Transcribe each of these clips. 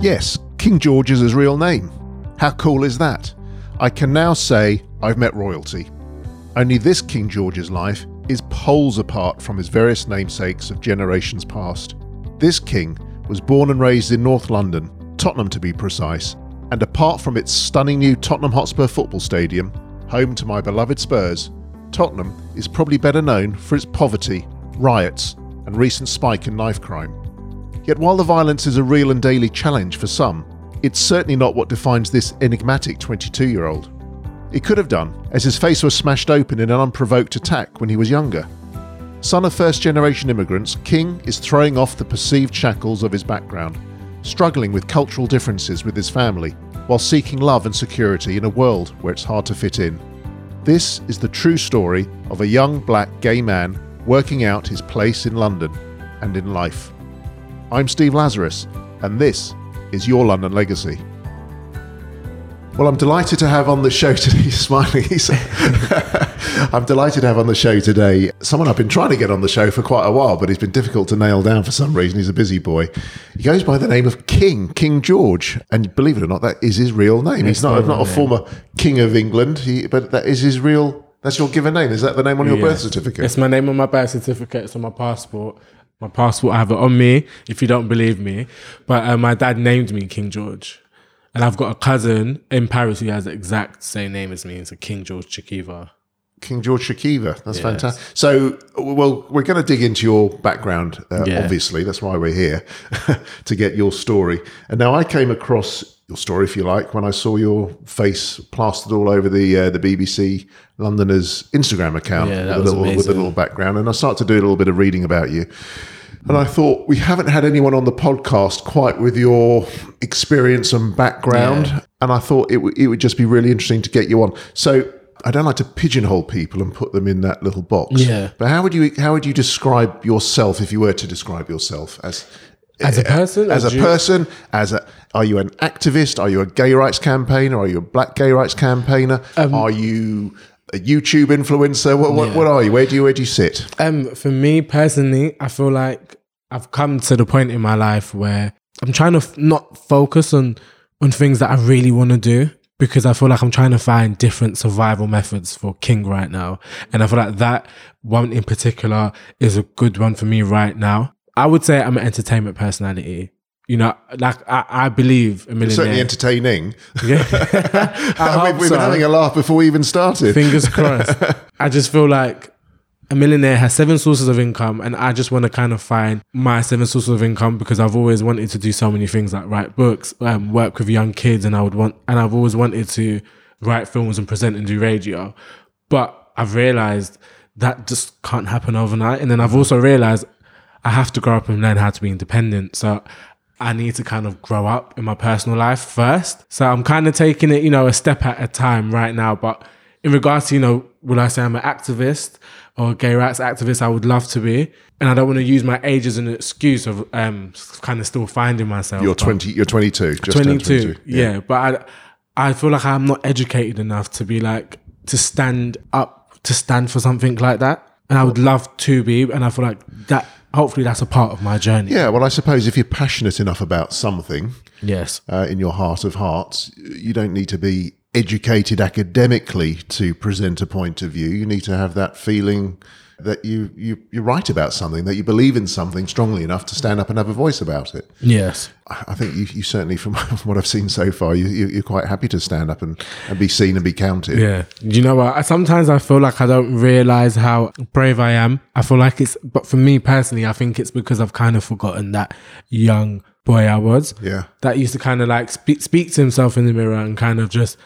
Yes, King George is his real name. How cool is that? I can now say I've met royalty. Only this King George's life is poles apart from his various namesakes of generations past. This king was born and raised in North London, Tottenham to be precise, and apart from its stunning new Tottenham Hotspur football stadium, home to my beloved Spurs, Tottenham is probably better known for its poverty, riots, and recent spike in knife crime. Yet while the violence is a real and daily challenge for some, it's certainly not what defines this enigmatic 22 year old. It could have done, as his face was smashed open in an unprovoked attack when he was younger. Son of first generation immigrants, King is throwing off the perceived shackles of his background, struggling with cultural differences with his family, while seeking love and security in a world where it's hard to fit in. This is the true story of a young black gay man working out his place in London and in life. I'm Steve Lazarus, and this is Your London Legacy. Well, I'm delighted to have on the show today. Smiling. I'm delighted to have on the show today someone I've been trying to get on the show for quite a while, but he's been difficult to nail down for some reason. He's a busy boy. He goes by the name of King, King George, and believe it or not, that is his real name. He's not not a former King of England, he, but that is his real. That's your given name. Is that the name on your Yeah. birth certificate? It's my name on my birth certificate. It's on my passport. My passport, I have it on me. If you don't believe me, but uh, my dad named me King George, and I've got a cousin in Paris who has the exact same name as me. It's a King George Chikiva. King George Shakiva. That's fantastic. So, well, we're going to dig into your background, uh, Yeah. obviously. That's why we're here, to get your story. And now I came across your story, if you like, when I saw your face plastered all over the uh, the BBC Londoners Instagram account Yeah, with, a little, with a little background. And I started to do a little bit of reading about you. And I thought, we haven't had anyone on the podcast quite with your experience and background. Yeah. And I thought it, w- it would just be really interesting to get you on. So I don't like to pigeonhole people and put them in that little box. Yeah. But how would you how would you describe yourself if you were to describe yourself as As a person, as a you- person, as a are you an activist? Are you a gay rights campaigner? Are you a black gay rights campaigner? are you a YouTube influencer? What, what, Um, Yeah. what are you? Where do you where do you sit? Um, for me personally, I feel like I've come to the point in my life where I'm trying to f- not focus on on things that I really want to do because I feel like I'm trying to find different survival methods for King right now, and I feel like that one in particular is a good one for me right now. I would say I'm an entertainment personality. You know, like I, I believe a millionaire. Certainly entertaining. Yeah. I mean, we've so. been having a laugh before we even started. Fingers crossed. I just feel like a millionaire has seven sources of income, and I just want to kind of find my seven sources of income because I've always wanted to do so many things like write books, um, work with young kids, and I would want, and I've always wanted to write films and present and do radio. But I've realized that just can't happen overnight. And then I've also realized I have to grow up and learn how to be independent. So I need to kind of grow up in my personal life first. So I'm kind of taking it, you know, a step at a time right now. But in regards to, you know, would I say I'm an activist or a gay rights activist? I would love to be. And I don't want to use my age as an excuse of um kind of still finding myself. You're twenty. You're twenty two. Just turned 22 yeah. but i i feel like i'm not educated enough to be like to stand up to stand for something like that and i would love to be and i feel like that hopefully that's a part of my journey Yeah. Well, I suppose if you're passionate enough about something, yes uh, in your heart of hearts, you don't need to be educated academically to present a point of view. You need to have that feeling that you, you you're right about something, that you believe in something strongly enough to stand up and have a voice about it. yes I I think you, you certainly, from what I've seen so far, you, you, you're quite happy to stand up and, and be seen and be counted. yeah you know what I, sometimes i feel like i don't realize how brave i am i feel like it's but for me personally i think it's because i've kind of forgotten that young boy i was Yeah. that used to kind of like speak, speak to himself in the mirror and kind of just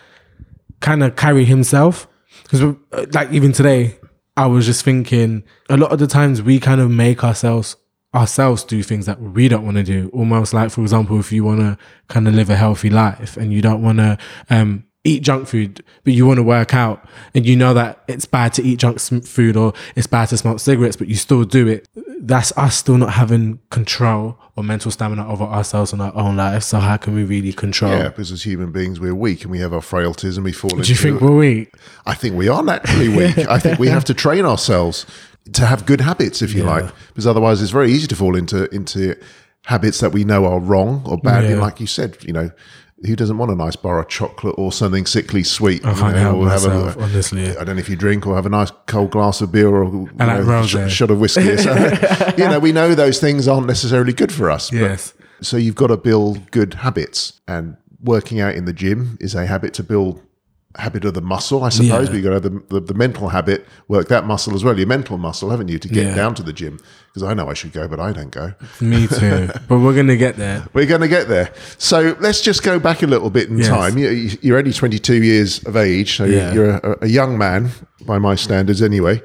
kind of carry himself. Because uh, like even today, I was just thinking a lot of the times we kind of make ourselves ourselves do things that we don't want to do. Almost like, for example, if you want to kind of live a healthy life and you don't want to um, eat junk food, but you want to work out and you know that it's bad to eat junk food or it's bad to smoke cigarettes, but you still do it. That's us still not having control or mental stamina over ourselves and our own lives. So how can we really control? Yeah, because as human beings, we're weak and we have our frailties and we fall into. Do you think we're weak? I think we are naturally weak. I think we have to train ourselves to have good habits, if you like, because otherwise it's very easy to fall into into habits that we know are wrong or bad. Yeah. Like you said, you know, who doesn't want a nice bar of chocolate or something sickly sweet? I you can't know, help or have a- myself, honestly. I don't know if you drink or have a nice cold glass of beer or you I like know, sh- shot of whiskey. or something. you know, we know those things aren't necessarily good for us. but- Yes. so you've got to build good habits, and working out in the gym is a habit to build habit of the muscle, I suppose. Yeah. But you've got to have the, the, the mental habit, work that muscle as well, your mental muscle, haven't you, to get Yeah. down to the gym? Because I know I should go, but I don't go. Me too. but we're gonna get there. We're going to get there. So let's just go back a little bit in Yes. time. You- You're only 22 years of age, so Yeah. you're a, a young man by my standards anyway.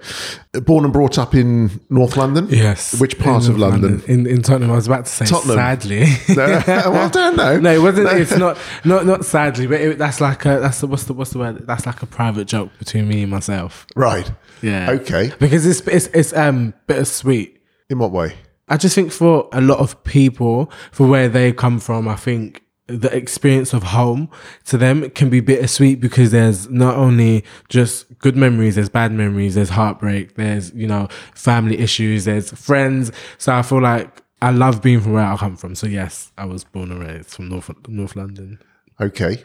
Born and brought up in North London? Yes. Which part of London? In, in Tottenham. I was about to say Tottenham. sadly. No, well, don't know. No, it wasn't. It's not. Not not sadly, but it, that's like a. That's the, what's the what's the word? That's like a private joke between me and myself. Right. Yeah. Okay. Because it's it's it's um bittersweet. In what way? I just think for a lot of people, for where they come from, I think the experience of home to them can be bittersweet because there's not only just good memories, there's bad memories, there's heartbreak, there's, you know, family issues, there's friends. So I feel like I love being from where I come from. So yes, I was born and raised from North North London. Okay.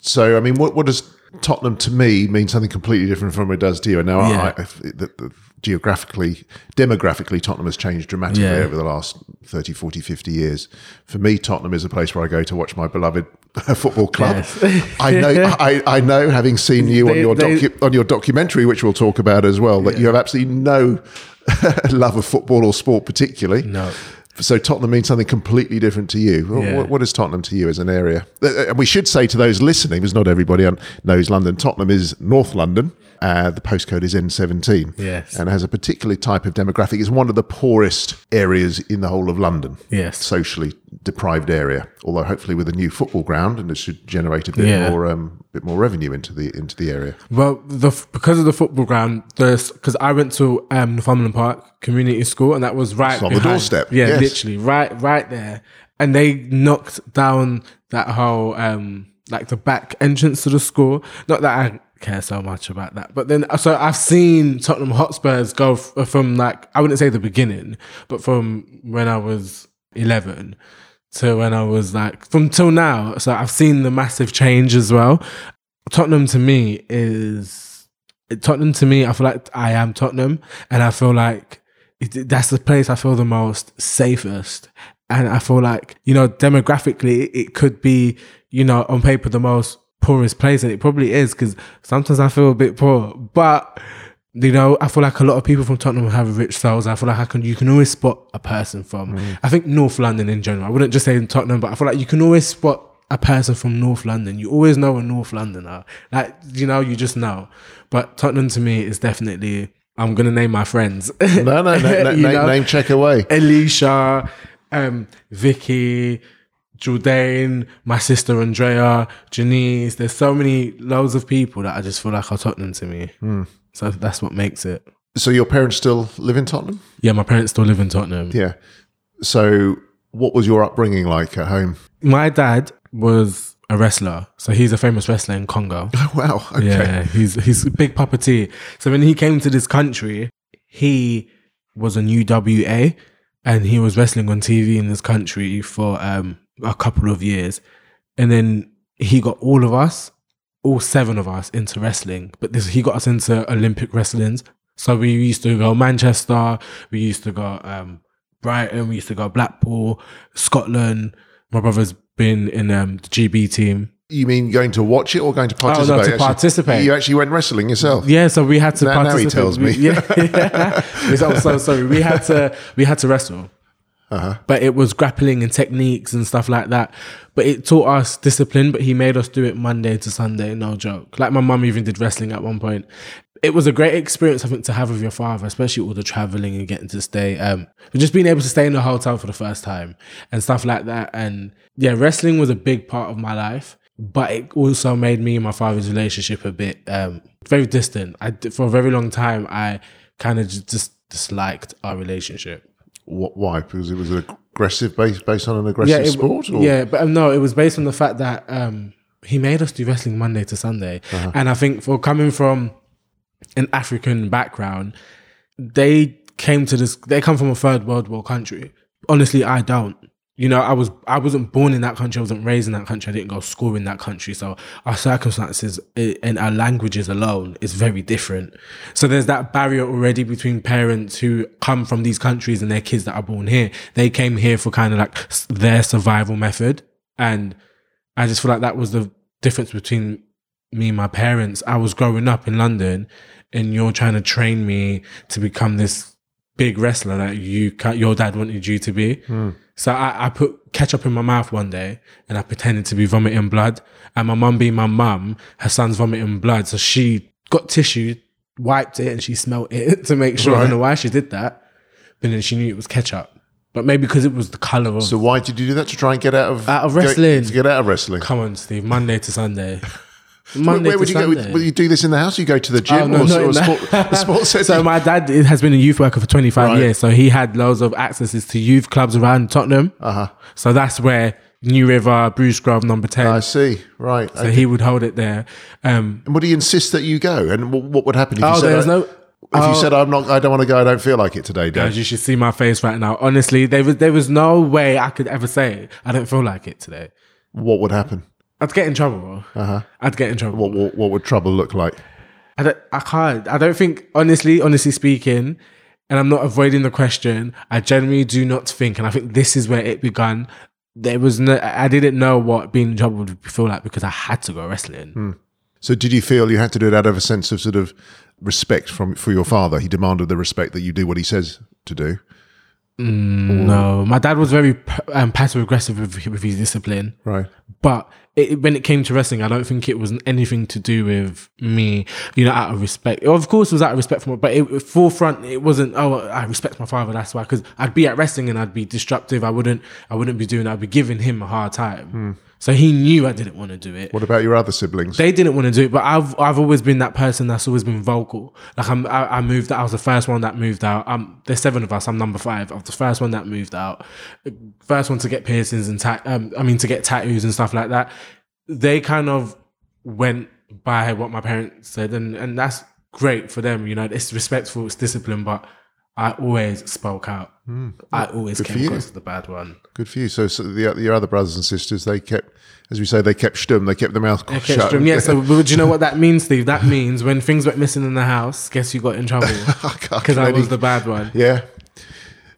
So, I mean, what, what does Tottenham to me mean something completely different from what it does to you? And now, Yeah. I, I, the, the, geographically, demographically, Tottenham has changed dramatically Yeah. over the last 30, 40, 50 years. For me, Tottenham is a place where I go to watch my beloved football club. Yes. I know, I, I know, having seen you on They- your they- docu- on your documentary, which we'll talk about as well, that you have absolutely no love of football or sport, particularly. No. So Tottenham means something completely different to you. Yeah. What, what is Tottenham to you as an area? Uh, And we should say to those listening, because not everybody knows London. Tottenham is North London. Uh, the postcode is N17. Yes. And has a particular type of demographic. It's one of the poorest areas in the whole of London. Yes. Socially deprived area. Although hopefully with a new football ground, and it should generate a bit Yeah. more um, bit more revenue into the into the area. Well, the because of the football ground, there's because I went to um, Northumberland Park Community School, and that was right on the doorstep, Yeah, yes. literally right, right there. And they knocked down that whole um, like the back entrance to the school. Not that I care so much about that, but then uh, so I've seen Tottenham Hotspurs go f- uh, from like I wouldn't say the beginning, but from when I was eleven to when I was like from till now. So I've seen the massive change as well. Tottenham to me is Tottenham to me. I feel like I am Tottenham, and I feel like that's the place I feel the most safest. And I feel like you know demographically, it could be you know on paper the most poorest place, and it probably is because sometimes I feel a bit poor, but. You know, I feel like a lot of people from Tottenham have rich souls. I feel like I can, you can always spot a person from. I think North London in general. I wouldn't just say in Tottenham, but I feel like you can always spot a person from North London. You always know a North Londoner. Like, you know, you just know. But Tottenham to me is definitely, I'm going to name my friends. No, no, no, no name, name check away. Alicia, um, Vicky, Jordan, my sister Andrea, Janice. There's so many, loads of people that I just feel like are Tottenham to me. Hmm. So that's what makes it. So your parents still live in Tottenham? Yeah, my parents still live in Tottenham. Yeah. So what was your upbringing like at home? My dad was a wrestler, so he's a famous wrestler in Congo. Oh, wow. Okay. Yeah, he's he's a big puppeteer. So when he came to this country, he was on UWA and he was wrestling on TV in this country for um, a couple of years. And then he got all of us, all seven of us, into wrestling. But this he got us into Olympic wrestlings. So we used to go Manchester, we used to go um, Brighton, we used to go Blackpool, Scotland. My brother's been in um, the GB team. You mean going to watch it or going to Oh, no, participate? to Actually, participate. You actually went wrestling yourself. Yeah, so we had to Now- now he tells me. We- yeah, yeah. so, so sorry. We had to we had to wrestle, Uh-huh. but it was grappling and techniques and stuff like that. But it taught us discipline. But he made us do it Monday to Sunday. No joke. Like my mum even did wrestling at one point. It was a great experience, I think, to have with your father, especially all the traveling and getting to stay, um, just being able to stay in the hotel for the first time and stuff like that. And yeah, wrestling was a big part of my life but it also made me and my father's relationship a bit um, very distant. I for a very long time I kind of just disliked our relationship. Why? Because it was an aggressive based based on an aggressive it, sport. Or? yeah, but um, no, it was based on the fact that um, he made us do wrestling Monday to Sunday, Uh-huh. and I think for coming from an African background, they came to this. They come from a third world war country. Honestly, I don't. You know, I was I wasn't born in that country. I wasn't raised in that country. I didn't go to school in that country. So our circumstances and our languages alone is very different. So there's that barrier already between parents who come from these countries and their kids that are born here. They came here for kind of like their survival method, and I just feel like that was the difference between me and my parents. I was growing up in London, and you're trying to train me to become this big wrestler that you your dad wanted you to be. Hmm. So I, I put ketchup in my mouth one day and I pretended to be vomiting blood. And my mum being my mum, her son's vomiting blood. So she got tissue, wiped it, and she smelt it to make sure. I don't know why she did that. But then she knew it was ketchup. But maybe because it was the colour of So why did you do that to try and get out of Out of wrestling. to get out of wrestling? come on, Steve, Monday to Sunday. Where, Monday where would you go? Sunday. Would you do this in the house? You go to the gym Oh, no, or, not or in sport, the sports So my dad has been a youth worker for 25 Right. years. So he had loads of accesses to youth clubs around Tottenham. Uh-huh. So that's where New River, Bruce Grove, number 10. I see. Right. so he would hold it there. Um, And would he insist that you go? And what, what would happen if you oh, said, there's I- no. if you oh, said I'm not, I don't want to go, I don't feel like it today, Dad? Guys, you should see my face right now. Honestly, there was there was no way I could ever say I don't feel like it today. What would happen? I'd get in trouble, bro. Uh-huh. I'd get in trouble. What, what what would trouble look like? I don't, I can't. I don't think, honestly, honestly speaking, and I'm not avoiding the question. I generally do not think, and I think this is where it began. There was no, I didn't know what being in trouble would feel like because I had to go wrestling. So did you feel you had to do it out of a sense of sort of respect from for your father? He demanded the respect that you do what he says to do. No, my dad was very um, passive aggressive with, with his discipline. Right. But it, when it came to wrestling, I don't think it was anything to do with me, you know, out of respect. Of course, it was out of respect for my, but it, forefront, it wasn't. Oh, I respect my father. That's why, because I'd be at wrestling and I'd be disruptive. I wouldn't, I wouldn't be doing. I'd be giving him a hard time. Hmm. So he knew I didn't want to do it. What about your other siblings? They didn't want to do it, but I've I've always been that person that's always been vocal. Like I'm, I, I moved. I was the first one that moved out. Um, there's seven of us. I'm number five. I was the first one that moved out. First one to get piercings and ta- um, I mean to get tattoos and stuff like that. They kind of went by what my parents said, and and that's great for them. You know, it's respectful, it's discipline, but I always spoke out. Hmm. I always for came across as the bad one. Good for you. So, so the, your other brothers and sisters, they kept, as we say, they kept stum. They kept their mouth Okay, shut. Strum, yeah, so do you know what that means, Steve? That means when things went missing in the house, guess you got in trouble? Because I was the bad one. yeah.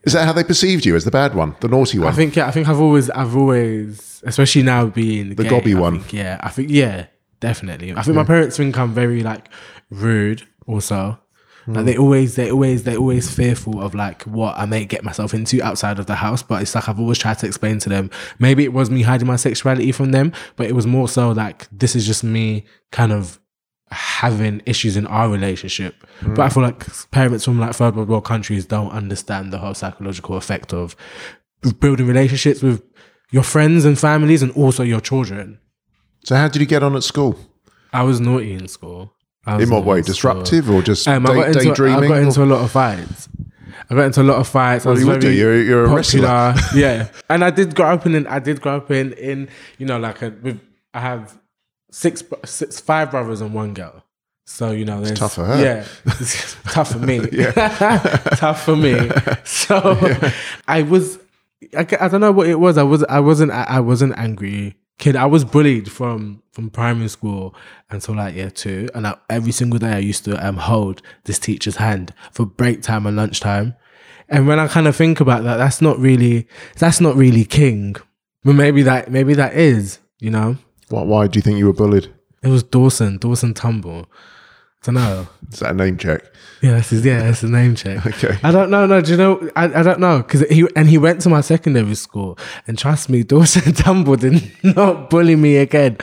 Is that how they perceived you as the bad one, the naughty one? I think yeah, I think I've always I've always especially now being the gobby one. yeah, I think yeah, definitely. I think my parents think I'm very like rude also. Hmm. Like they always they always they're always fearful of like what I may get myself into outside of the house. But it's like I've always tried to explain to them. Maybe it was me hiding my sexuality from them, but it was more so like this is just me kind of having issues in our relationship. But I feel like parents from like third world countries don't understand the whole psychological effect of building relationships with your friends and families and also your children. so, how did you get on at school? I was naughty in school. I In what way? Disruptive or just Um, I, day, got into, I got into a lot of fights. I got into a lot of fights. I was you would do. You're, you're a wrestler. yeah, and I did grow up in. I did grow up in. In you know, like a, with I have six, six, five brothers and one girl. So you know, there's tough for her. Yeah, it's tough for me. tough for me. So I was. I, I don't know what it was. I was. I wasn't. I, I wasn't angry kid. I was bullied from from primary school until like year two, and I, every single day I used to um hold this teacher's hand for break time and lunchtime. And when I kind of think about that, that's not really that's not really king, but maybe that maybe that is. You know, Why, why do you think you were bullied? it was Dawson Dawson Tumble. I don't know. Is that a name check? Yeah, that's his, yeah, that's a name check. Okay. I don't know. No, do you know? I, I don't know because he and he went to my secondary school, and trust me, Dawson Tumble did not bully me again.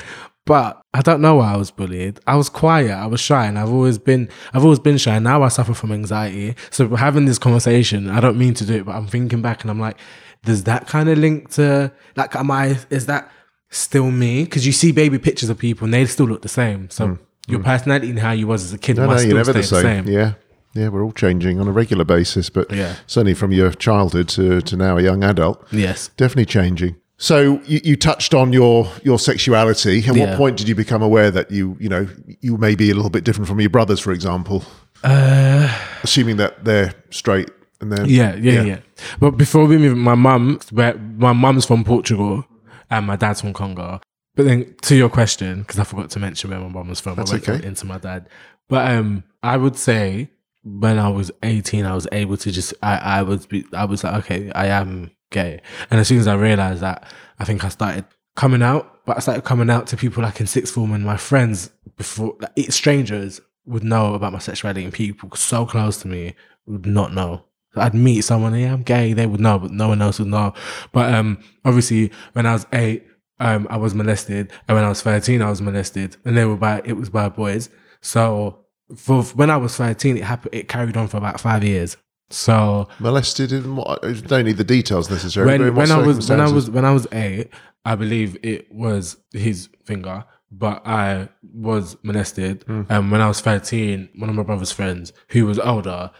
But I don't know why I was bullied. I was quiet. I was shy, and I've always been. I've always been shy. Now I suffer from anxiety. So having this conversation, I don't mean to do it, but I'm thinking back, and I'm like, does that kind of link to like? Am I? Is that still me? Because you see baby pictures of people, and they still look the same. So. Hmm. Your hmm. personality and how you was as a kid No, no, must you're never stay the the same. same. Yeah. Yeah, we're all changing on a regular basis, but Yeah. certainly from your childhood to, to now a young adult, Yes. definitely changing. So you, you touched on your your sexuality. At what point did you become aware that you you know you may be a little bit different from your brothers, for example? Uh, Assuming that they're straight and then Yeah, yeah, yeah. But before we move, my mum, my mum's from Portugal and my dad's from Congo. But then to your question, because I forgot to mention where my mum was from, That's I went okay. into my dad. But um, I would say when I was eighteen, I was able to just I I was be I was like okay, I am gay, and as soon as I realized that, I think I started coming out. But I started coming out to people like in sixth form, and my friends before like strangers would know about my sexuality, and people so close to me would not know. I'd meet someone, yeah, I'm gay, they would know, but no one else would know. But um, obviously, when I was eight, um, I was molested, and when I was thirteen, I was molested, and they were by it was by boys. So for when I was thirteen, it happened. It carried on for about five years. So molested in what? Don't need the details necessarily. when when I was when I was when I was eight, I believe it was his finger, but I was molested. Hmm. And when I was thirteen, one of my brother's friends, who was older,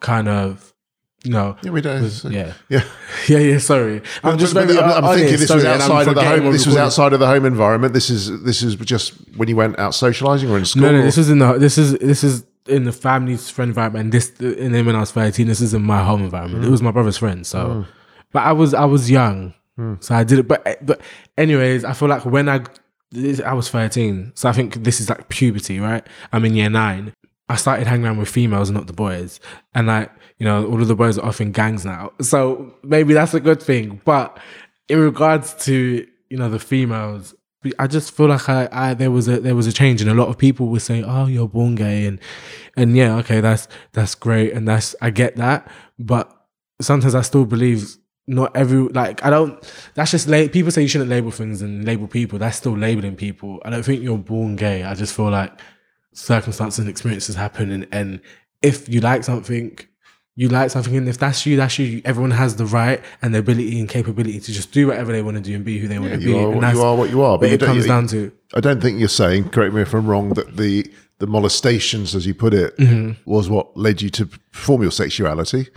kind of, know, yeah, we don't. was, yeah, yeah. yeah, yeah. Sorry, I'm just very. but I'm, I'm thinking oh, this was outside of the home. This was outside of the home environment. This is this is just when you went out socializing or in school. No, no, or- this was in the this is this is in the family's friend environment. And this and then when I was thirteen, this is in my home environment. It was my brother's friend. So, mm. but I was I was young, mm. so I did it. But but anyways, I feel like when I I was thirteen, so I think this is like puberty, right? I'm in year nine. I started hanging around with females, not the boys, and like you know, all of the boys are off in gangs now. So maybe that's a good thing. But in regards to you know the females, I just feel like I, I there was a there was a change, and a lot of people would say, "Oh, you're born gay," and and yeah, okay, that's that's great, and that's I get that, but sometimes I still believe not every like I don't. That's just la- people say you shouldn't label things and label people. That's still labeling people. I don't think you're born gay. I just feel like circumstances and experiences happen, and and if you like something. You like something, and if that's you, that's you. Everyone has the right and the ability and capability to just do whatever they want to do and be who they want to be. are and you are. What you are. but it comes you- down to. I don't think you're saying, correct me if I'm wrong, that the the molestations, as you put it, Mm-hmm. was what led you to perform your sexuality.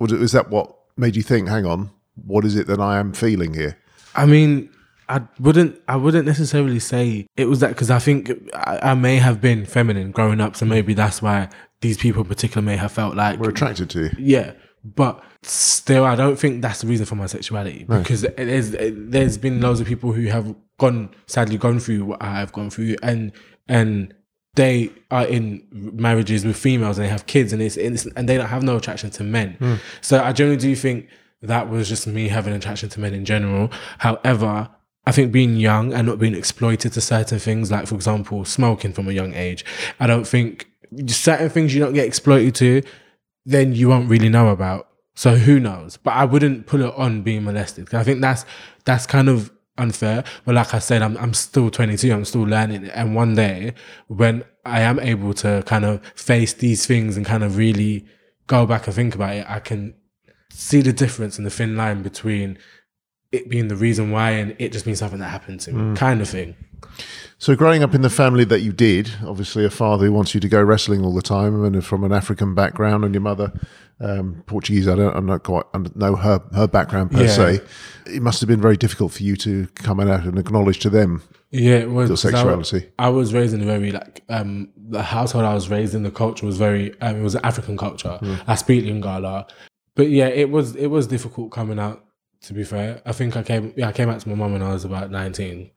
Was, it, was that what made you think, hang on, what is it that I am feeling here? I mean, I wouldn't. I wouldn't necessarily say it was that because I think I, I may have been feminine growing up, so maybe that's why these people in particular may have felt like We're attracted to you. yeah. But still, I don't think that's the reason for my sexuality because there's there's been loads of people who have gone sadly gone through what I have gone through, and and they are in marriages with females and they have kids and it's, it's and they don't have no attraction to men. Hmm. So I generally do think that was just me having attraction to men in general. However, I think being young and not being exploited to certain things, like for example, smoking from a young age, I don't think certain things you don't get exploited to, then you won't really know about. So who knows? But I wouldn't put it on being molested. I think that's that's kind of unfair. But like I said, I'm I'm still 22. I'm still learning. And one day, when I am able to kind of face these things and kind of really go back and think about it, I can see the difference in the thin line between it being the reason why and it just being something that happened to me, kind of thing. So, growing up in the family that you did, obviously a father who wants you to go wrestling all the time, and from an African background, and your mother um, Portuguese. I don't, I'm not quite I know her her background per Yeah. se. It must have been very difficult for you to come out and acknowledge to them Yeah, it was your 'cause I- sexuality. I, was raised in a very like um the household I was raised in. The culture was very um, it was an African culture. I speak Lingala, but yeah, it was it was difficult coming out. To be fair, I think I came yeah I came out to my mum when I was about nineteen.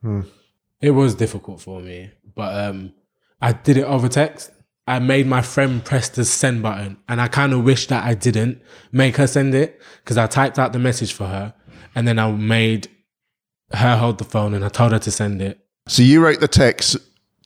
It was difficult for me, but um I did it over text. I made my friend press the send button, and I kind of wish that I didn't make her send it because I typed out the message for her, and then I made her hold the phone, and I told her to send it. So you wrote the text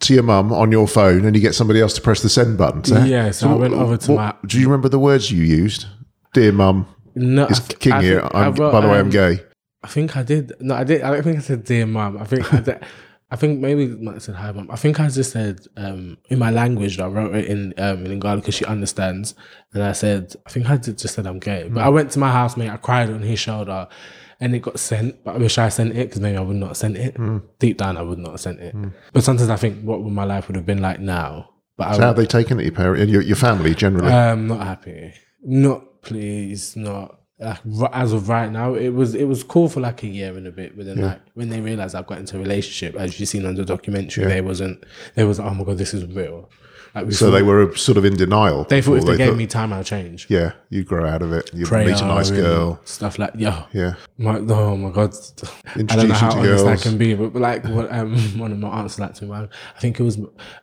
to your mum on your phone, and you get somebody else to press the send button. So, Yeah, so I went over to my- Do you remember the words you used? Dear mum, No, it's th- King I here. I'm, wrote, by the way, I'm um, gay. I think I did. No, I did. I don't think I said dear mom. I think I, did, I think maybe I said hi mom. I think I just said um, in my language. I wrote it in um, in Lingala because she understands. And I said, I think I did just said I'm gay. But I went to my housemate. I cried on his shoulder, and it got sent. But I wish I sent it because maybe I would not have sent it. Deep down, I would not have sent it. But sometimes I think what would my life would have been like now. But So I how have they taken it, your parent and your, your family generally? um, not happy. Not please. Not like, as of right now. It was it was cool for like a year and a bit, but then like when they realized I've got into a relationship, as you've seen on the documentary, they wasn't. They was oh my god, this is real. Like So they were sort of in denial. they thought if before they gave thought- me time, I'll change. yeah, you grow out of it. You Prayer meet a nice girl. stuff like yeah. Yeah, My, oh my god! I don't know how honest girls. I can be, but, but like what um one of my aunts like to me, I think it was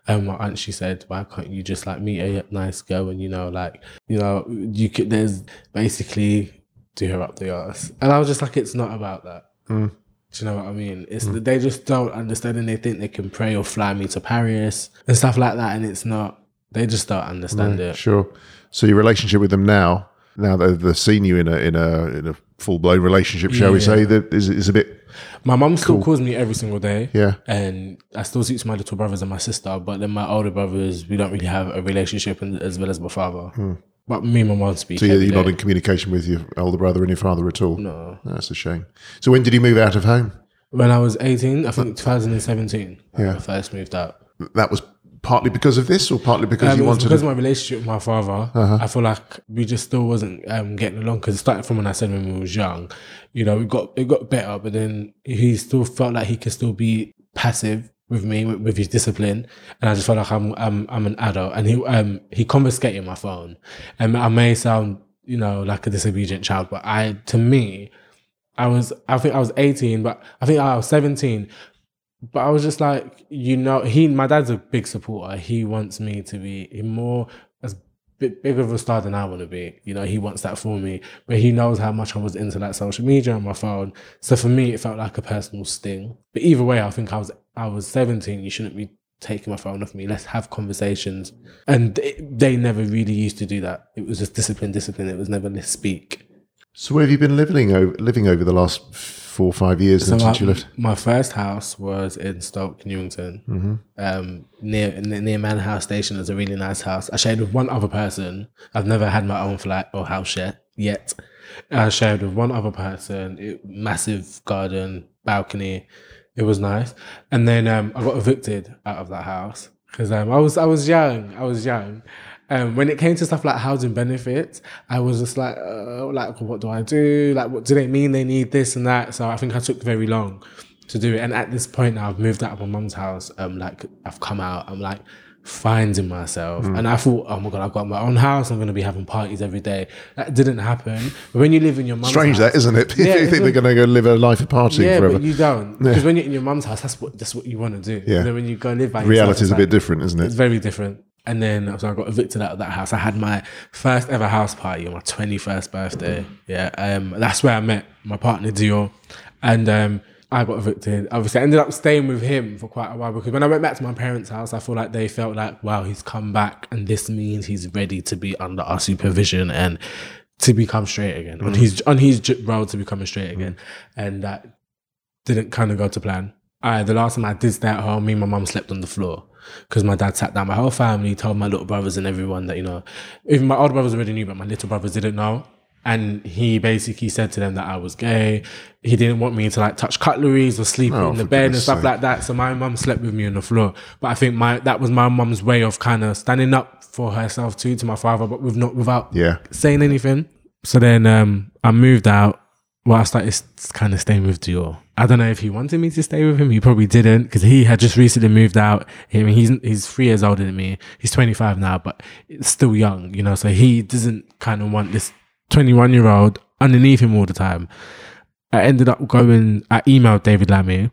um my aunt. She said, "Why can't you just like meet a nice girl and you know like you know you could there's basically do her up the ass." And I was just like, "It's not about that." Hmm. Do you know what I mean? It's mm. they just don't understand and they think they can pray or fly me to Paris and stuff like that, and it's not. They just don't understand mm, it. sure. So your relationship with them now, now that they've seen you in a in a in a full blown relationship, shall we Yeah. say, that is is a bit My mum still calls me every single day. yeah. and I still speak to my little brothers and my sister, but then my older brothers, we don't really have a relationship in, as well as my father. Hmm. But me and my mom speak. So you're, you're not in communication with your older brother and your father at all. No. That's a shame. So when did you move out of home? When I was 18, I think 2017, Yeah. I first moved out. That was partly because of this, or partly because Um, you wanted because to. my relationship with my father, Uh-huh. I feel like we just still wasn't um, getting along because it started from when I said when we was young. You know, it got it got better, but then he still felt like he could still be passive with me with, with his discipline, and I just felt like I'm I'm I'm an adult, and he um he confiscated my phone, and I may sound you know like a disobedient child, but I to me. I was, I think I was 18, but I think I was 17. But I was just like, you know, he, my dad's a big supporter. He wants me to be more as big, big of a star than I want to be. You know, he wants that for me, but he knows how much I was into that social media and my phone. So for me, it felt like a personal sting. But either way, I think I was, I was 17. You shouldn't be taking my phone off me. Let's have conversations. And it, they never really used to do that. It was just discipline, discipline. It was never let's speak. So where have you been living over living over the last four or five years So since you my, left? my first house was in Stoke Newington, Mm-hmm. um, near near Manor House Station. It's a really nice house. I shared with one other person. I've never had my own flat or house yet. Yet, I shared with one other person. It, massive garden, balcony. It was nice. And then um, I got evicted out of that house because um, I was I was young. I was young. Um, when it came to stuff like housing benefits, I was just like, uh, like, what do I do? Like, what do they mean? They need this and that. So I think I took very long to do it. And at this point now, I've moved out of my mum's house. Um, like I've come out. I'm like finding myself, Hmm. and I thought, oh my god, I've got my own house. I'm going to be having parties every day. That didn't happen. But when you live in your mum's Strange house, that, isn't it? Yeah, you think they're going to go live a life of partying yeah, forever. but you don't because when you're in your mum's house, that's what that's what you want to do. Yeah. And then when you go live by yourself, Reality is a bit different, isn't it? It's very different. And then so I got evicted out of that house. I had my first ever house party on my twenty first birthday. Yeah, um, that's where I met my partner Dior, and um, I got evicted. Obviously, I ended up staying with him for quite a while because when I went back to my parents' house, I feel like they felt like, wow, he's come back, and this means he's ready to be under our supervision and to become straight again on his on his road to becoming straight again, and that didn't kind of go to plan. I, the last time I did stay at home, me and my mum slept on the floor because my dad sat down. My whole family told my little brothers and everyone that, you know, even my older brothers already knew, but my little brothers didn't know. And he basically said to them that I was gay. He didn't want me to like touch cutleries or sleep Oh, in the bed and stuff sake. like that. So my mum slept with me on the floor. But I think my that was my mum's way of kind of standing up for herself too to my father, but with not without Yeah. saying anything. So then um, I moved out. I started kind of staying with Dior. I don't know if he wanted me to stay with him. He probably didn't because he had just recently moved out. I mean, he's he's three years older than me. He's 25 now, but still young, you know. So he doesn't kind of want this 21 year old underneath him all the time. I ended up going. I emailed David Lammy.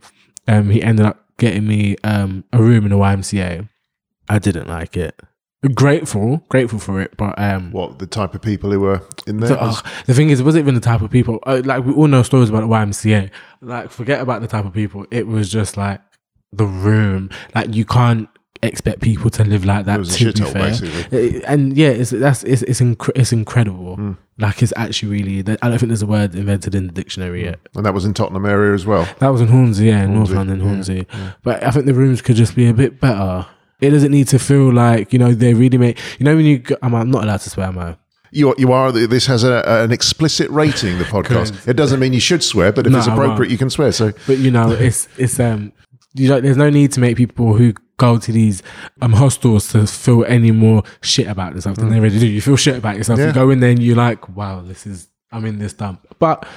Um, he ended up getting me um a room in the YMCA. I didn't like it. Grateful, grateful for it, but um, What the type of people who were in there? so, oh, the thing is, it wasn't even the type of people. Uh, like we all know stories about the YMCA. Like forget about the type of people. It was just like the room. Like you can't expect people to live like that. It was a to be fair. basically. Uh, And yeah, it's that's it's it's, incre- it's incredible. Hmm. Like it's actually really. I don't think there's a word invented in the dictionary yet. and that was in Tottenham area as well. That was in Hornsey, yeah, in North Hornsey, London, yeah, Hornsey. But I think the rooms could just be a bit better. It doesn't need to feel like you know they really make. You know when you, go, I'm, I'm not allowed to swear, am I? You are, you are. This has a, an explicit rating. The podcast. It doesn't mean you should swear, but if No, it's appropriate, you can swear. So But you know, it's it's um, you know, there's no need to make people who go to these um hostels to feel any more shit about themselves than they already do. You feel shit about yourself. Mm. Yeah. You go in there and you're like, wow, this is I'm in this dump. But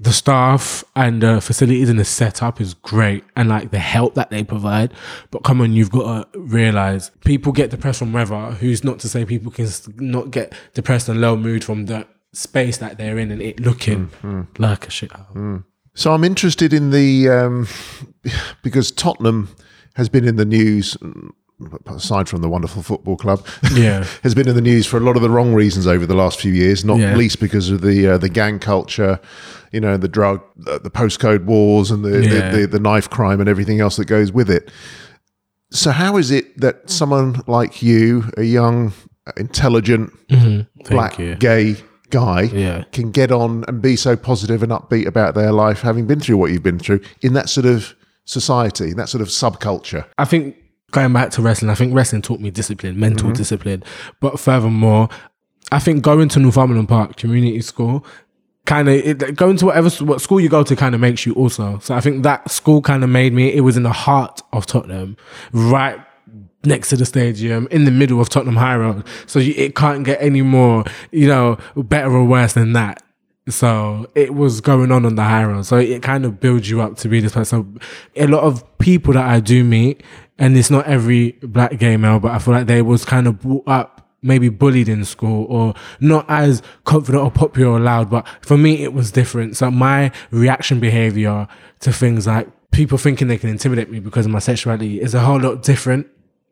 the staff and the facilities and the setup is great and like the help that they provide. But come on, you've got to realize people get depressed from weather. Who's not to say people can not get depressed and low mood from the space that they're in and it looking mm, mm. like a shit. Mm. So I'm interested in the um, because Tottenham has been in the news. Aside from the wonderful football club, Yeah. has been in the news for a lot of the wrong reasons over the last few years. Not Yeah. least because of the uh, the gang culture, you know, the drug, uh, the postcode wars, and the, Yeah. the, the the knife crime and everything else that goes with it. So how is it that someone like you, a young, intelligent, black, you. gay guy, Yeah. can get on and be so positive and upbeat about their life, having been through what you've been through in that sort of society, that sort of subculture? I think going back to wrestling, I think wrestling taught me discipline, mental mm-hmm. discipline. But furthermore, I think going to Northumberland Park Community School kind of going to whatever what school you go to kind of makes you also. So I think that school kind of made me. It was in the heart of Tottenham, right next to the stadium, in the middle of Tottenham High Road. So you, it can't get any more, you know, better or worse than that. So it was going on on the high road. So it kind of builds you up to be this person. So a lot of people that I do meet, and it's not every black gay male, but I feel like they was kind of brought up, maybe bullied in school or not as confident or popular or loud. But for me, it was different. So my reaction behavior to things like people thinking they can intimidate me because of my sexuality is a whole lot different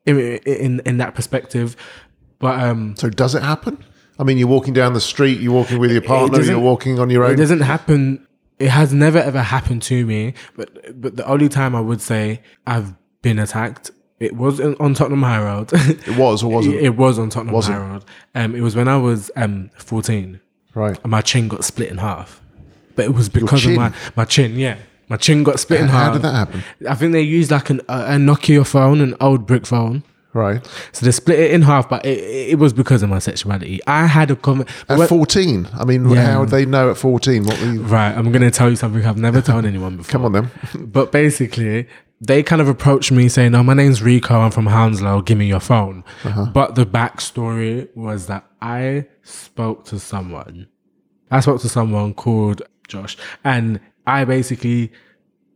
in, in, in that perspective. But, um, So does it happen? I mean, you're walking down the street, you're walking with your partner, you're walking on your own. It doesn't happen. It has never ever happened to me. But but the only time I would say I've been attacked, it was on Tottenham High Road. It was or wasn't? it was on Tottenham Wasn't. High Road. Um, it was when I was um 14, right. and my chin got split in half. But it was because of my my chin. Yeah, my chin got split in How half. How did that happen? I think they used like an, a, Nokia phone, an old brick phone. Right. So they split it in half, but it, it was because of my sexuality. I had a comment. At 14. I mean, Yeah. how would they know at 14? What were you, Right, I'm gonna tell you something I've never told anyone before. come on then. But basically, they kind of approached me saying, "Oh, my name's Rico. I'm from Hounslow. Give me your phone." But the backstory was that I spoke to someone. I spoke to someone called Josh, and I basically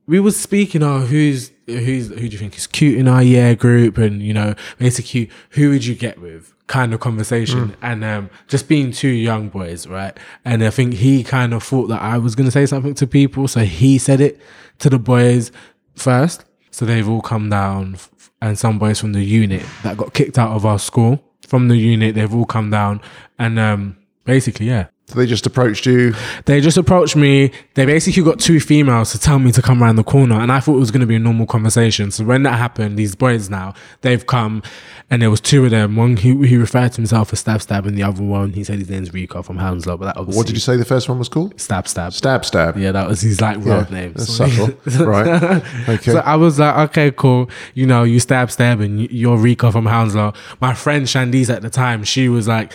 we was speaking of who's who's who do you think is cute in our year group, and you know, basically who would you get with kind of conversation, and um, just being two young boys, right? And I think he kind of thought that I was gonna say something to people, so he said it to the boys first. So they've all come down, and some boys from the unit that got kicked out of our school. From the unit, they've all come down, and um, basically, yeah, So they just approached you. they just approached me. They basically got two females to tell me to come around the corner, and I thought it was going to be a normal conversation. So when that happened, these boys now they've come, and there was two of them. One he, he referred to himself as Stab Stab, and the other one he said his name's Rico from Hounslow. But that obviously What did you say the first one was called? Stab Stab. Stab Stab. Yeah, that was his like road Yeah, name. that's So- subtle. right. Okay. So I was like, okay, cool. You know, you stab stab and you- you're Rico from Hounslow. My friend Shandiz at the time, she was like,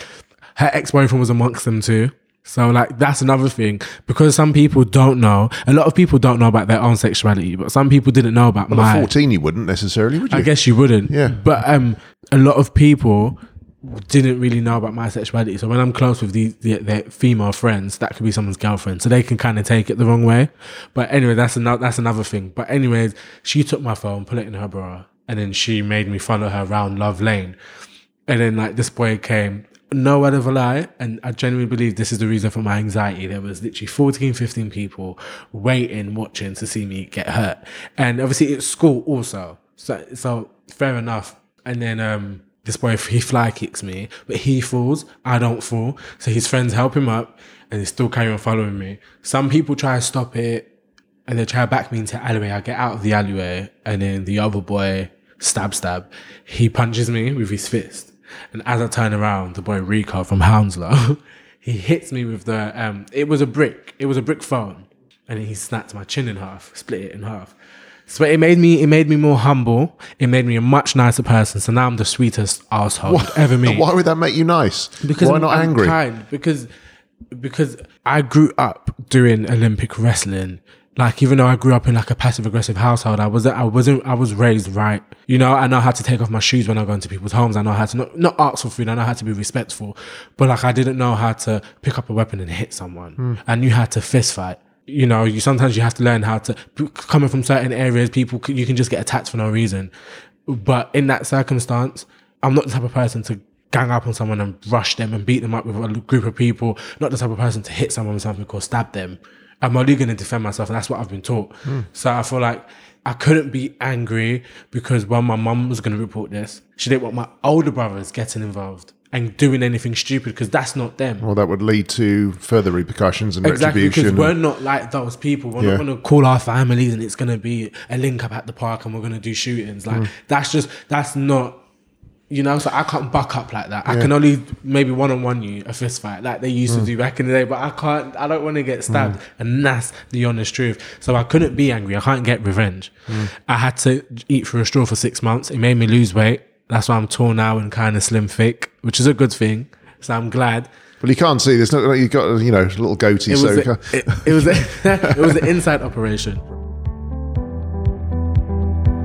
her ex boyfriend was amongst them too. So like that's another thing because some people don't know. A lot of people don't know about their own sexuality, but some people didn't know about Well, my. at 14, you wouldn't necessarily, would you? I guess you wouldn't. Yeah. But um, a lot of people didn't really know about my sexuality. So when I'm close with these the, their female friends, that could be someone's girlfriend, so they can kind of take it the wrong way. But anyway, that's another that's another thing. But anyways, she took my phone, put it in her bra, and then she made me follow her around Love Lane. And then like this boy came, no word of a lie, and I genuinely believe this is the reason for my anxiety. There was literally 14, 15 people waiting, watching to see me get hurt. And obviously it's school also. So so fair enough. And then um this boy he fly kicks me, but he falls, I don't fall. So his friends help him up and they still carry on following me. Some people try to stop it and they try to back me into alleyway. I get out of the alleyway, and then the other boy, stab stab, he punches me with his fist. And as I turn around, the boy Rico from Hounslow, he hits me with the um. It was a brick. It was a brick phone, and he snapped my chin in half, split it in half. So it made me. It made me more humble. It made me a much nicer person. So now I'm the sweetest asshole you'd ever meet Why would that make you nice? because Why I'm, not I'm angry? kind because because I grew up doing Olympic wrestling. Like even though I grew up in like a passive aggressive household, I was I wasn't I was raised right. You know, I know how to take off my shoes when I go into people's homes. I know how to not not ask for food. I know how to be respectful. But like I didn't know how to pick up a weapon and hit someone. Hmm. I knew how to fist fight. you know, you sometimes you have to learn how to coming from certain areas. People you can just get attacked for no reason. But in that circumstance, I'm not the type of person to gang up on someone and rush them and beat them up with a group of people. Not the type of person to hit someone with something or stab them. I'm only going to defend myself, and that's what I've been taught. So I feel like I couldn't be angry because when my mum was going to report this, she didn't want my older brothers getting involved and doing anything stupid because that's not them. Well, that would lead to further repercussions and Exactly, because retribution. we're not like those people. We're Yeah. not going to call our families and it's going to be a link up at the park and we're going to do shootings. Mm. Like that's just that's not. You know, so I can't buck up like that. I can only maybe one on one you a fist fight like they used Mm. to do back in the day, but I can't. I don't want to get stabbed, and that's the honest truth. So I couldn't be angry. I can't get revenge. Mm. I had to eat through a straw for six months. It made me lose weight. That's why I'm tall now and kind of slim thick, which is a good thing. So I'm glad. Well, you can't see. There's not. You've got you know a little goatee. It so a, it, it was a, it was an inside operation.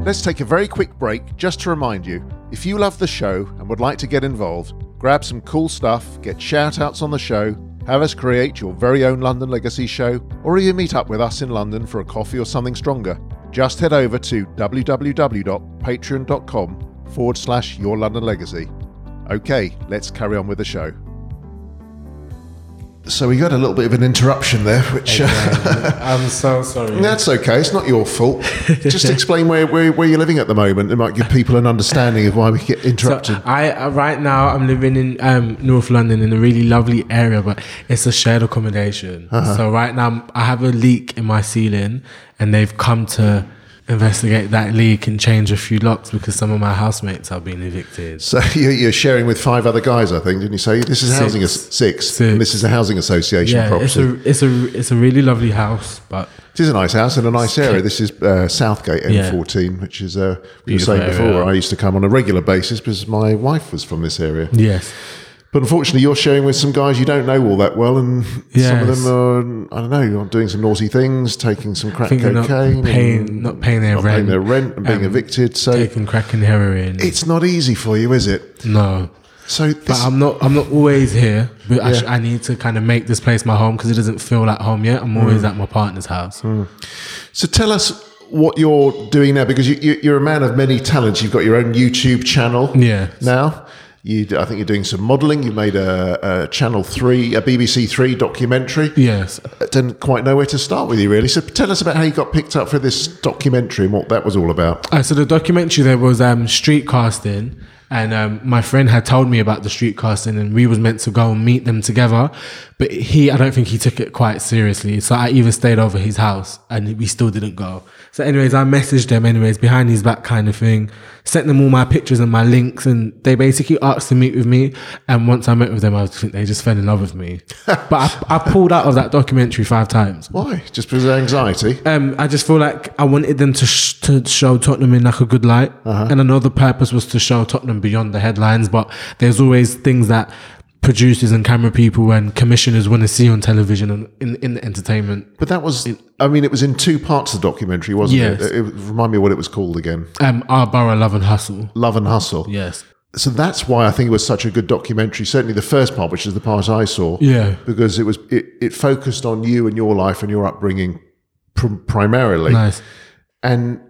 Let's take a very quick break just to remind you if you love the show and would like to get involved, grab some cool stuff, get shout outs on the show, have us create your very own London Legacy show, or even meet up with us in London for a coffee or something stronger, just head over to www.patreon.com forward slash your London Legacy. Okay, let's carry on with the show. So we got a little bit of an interruption there, which. I'm so sorry. That's okay. It's not your fault. Just explain where, where, where you're living at the moment. It might give people an understanding of why we get So interrupted. I uh, right now I'm living in um, North London in a really lovely area, but it's a shared accommodation. Uh-huh. So right now I have a leak in my ceiling, and they've come to investigate that leak and change a few locks because some of my housemates are being evicted. so you're, you're sharing with five other guys, I think, didn't you say? This is housing as six. Six. And this is a housing association Yeah, it's property. a it's a it's a really lovely house, but it is a nice house in a nice area. This is uh, Southgate Yeah. N14, which is, uh, we were saying before, area. I used to come on a regular basis because my wife was from this area. yes. But unfortunately, you're sharing with some guys you don't know all that well, and some of them are, I don't know, you're doing some naughty things, taking some crack Thinking not cocaine, paying not paying their not rent, paying their rent and being um, evicted. So taking crack and heroin. it's not easy for you, is it? no. So But I'm not. I'm not always here. But I, sh- I need to kind of make this place my home because it doesn't feel like home yet. I'm Mm. always at my partner's house. so tell us what you're doing now, because you, you, you're a man of many talents. You've got your own YouTube channel Yeah. now. You, I think you're doing some modelling. You made a, a Channel Three, a BBC Three documentary. Yes. I didn't quite know where to start with you, really. So tell us about how you got picked up for this documentary and what that was all about. Uh, so the documentary there was um, street casting, and um, my friend had told me about the street casting, and we was meant to go and meet them together. But he, I don't think he took it quite seriously. So I even stayed over his house, and we still didn't go. So, anyways, I messaged them, anyways, behind his back kind of thing. Sent them all my pictures and my links, and they basically asked to meet with me. And once I met with them, I think they just fell in love with me. but I, I pulled out of that documentary five times. Why? Just because of anxiety? Um, I just feel like I wanted them to sh- to show Tottenham in like a good light, and I know the purpose was to show Tottenham beyond the headlines. But there's always things that producers and camera people and commissioners want to see on television and in in the entertainment. But that was, I mean, it was in two parts of the documentary, wasn't Yes. it? it? Remind me what it was called again. Um, our borough love and hustle. Love and Hustle. Yes. So that's why I think it was such a good documentary. Certainly the first part, which is the part I saw. Yeah. Because it was, it, it focused on you and your life and your upbringing pr- primarily. Nice. And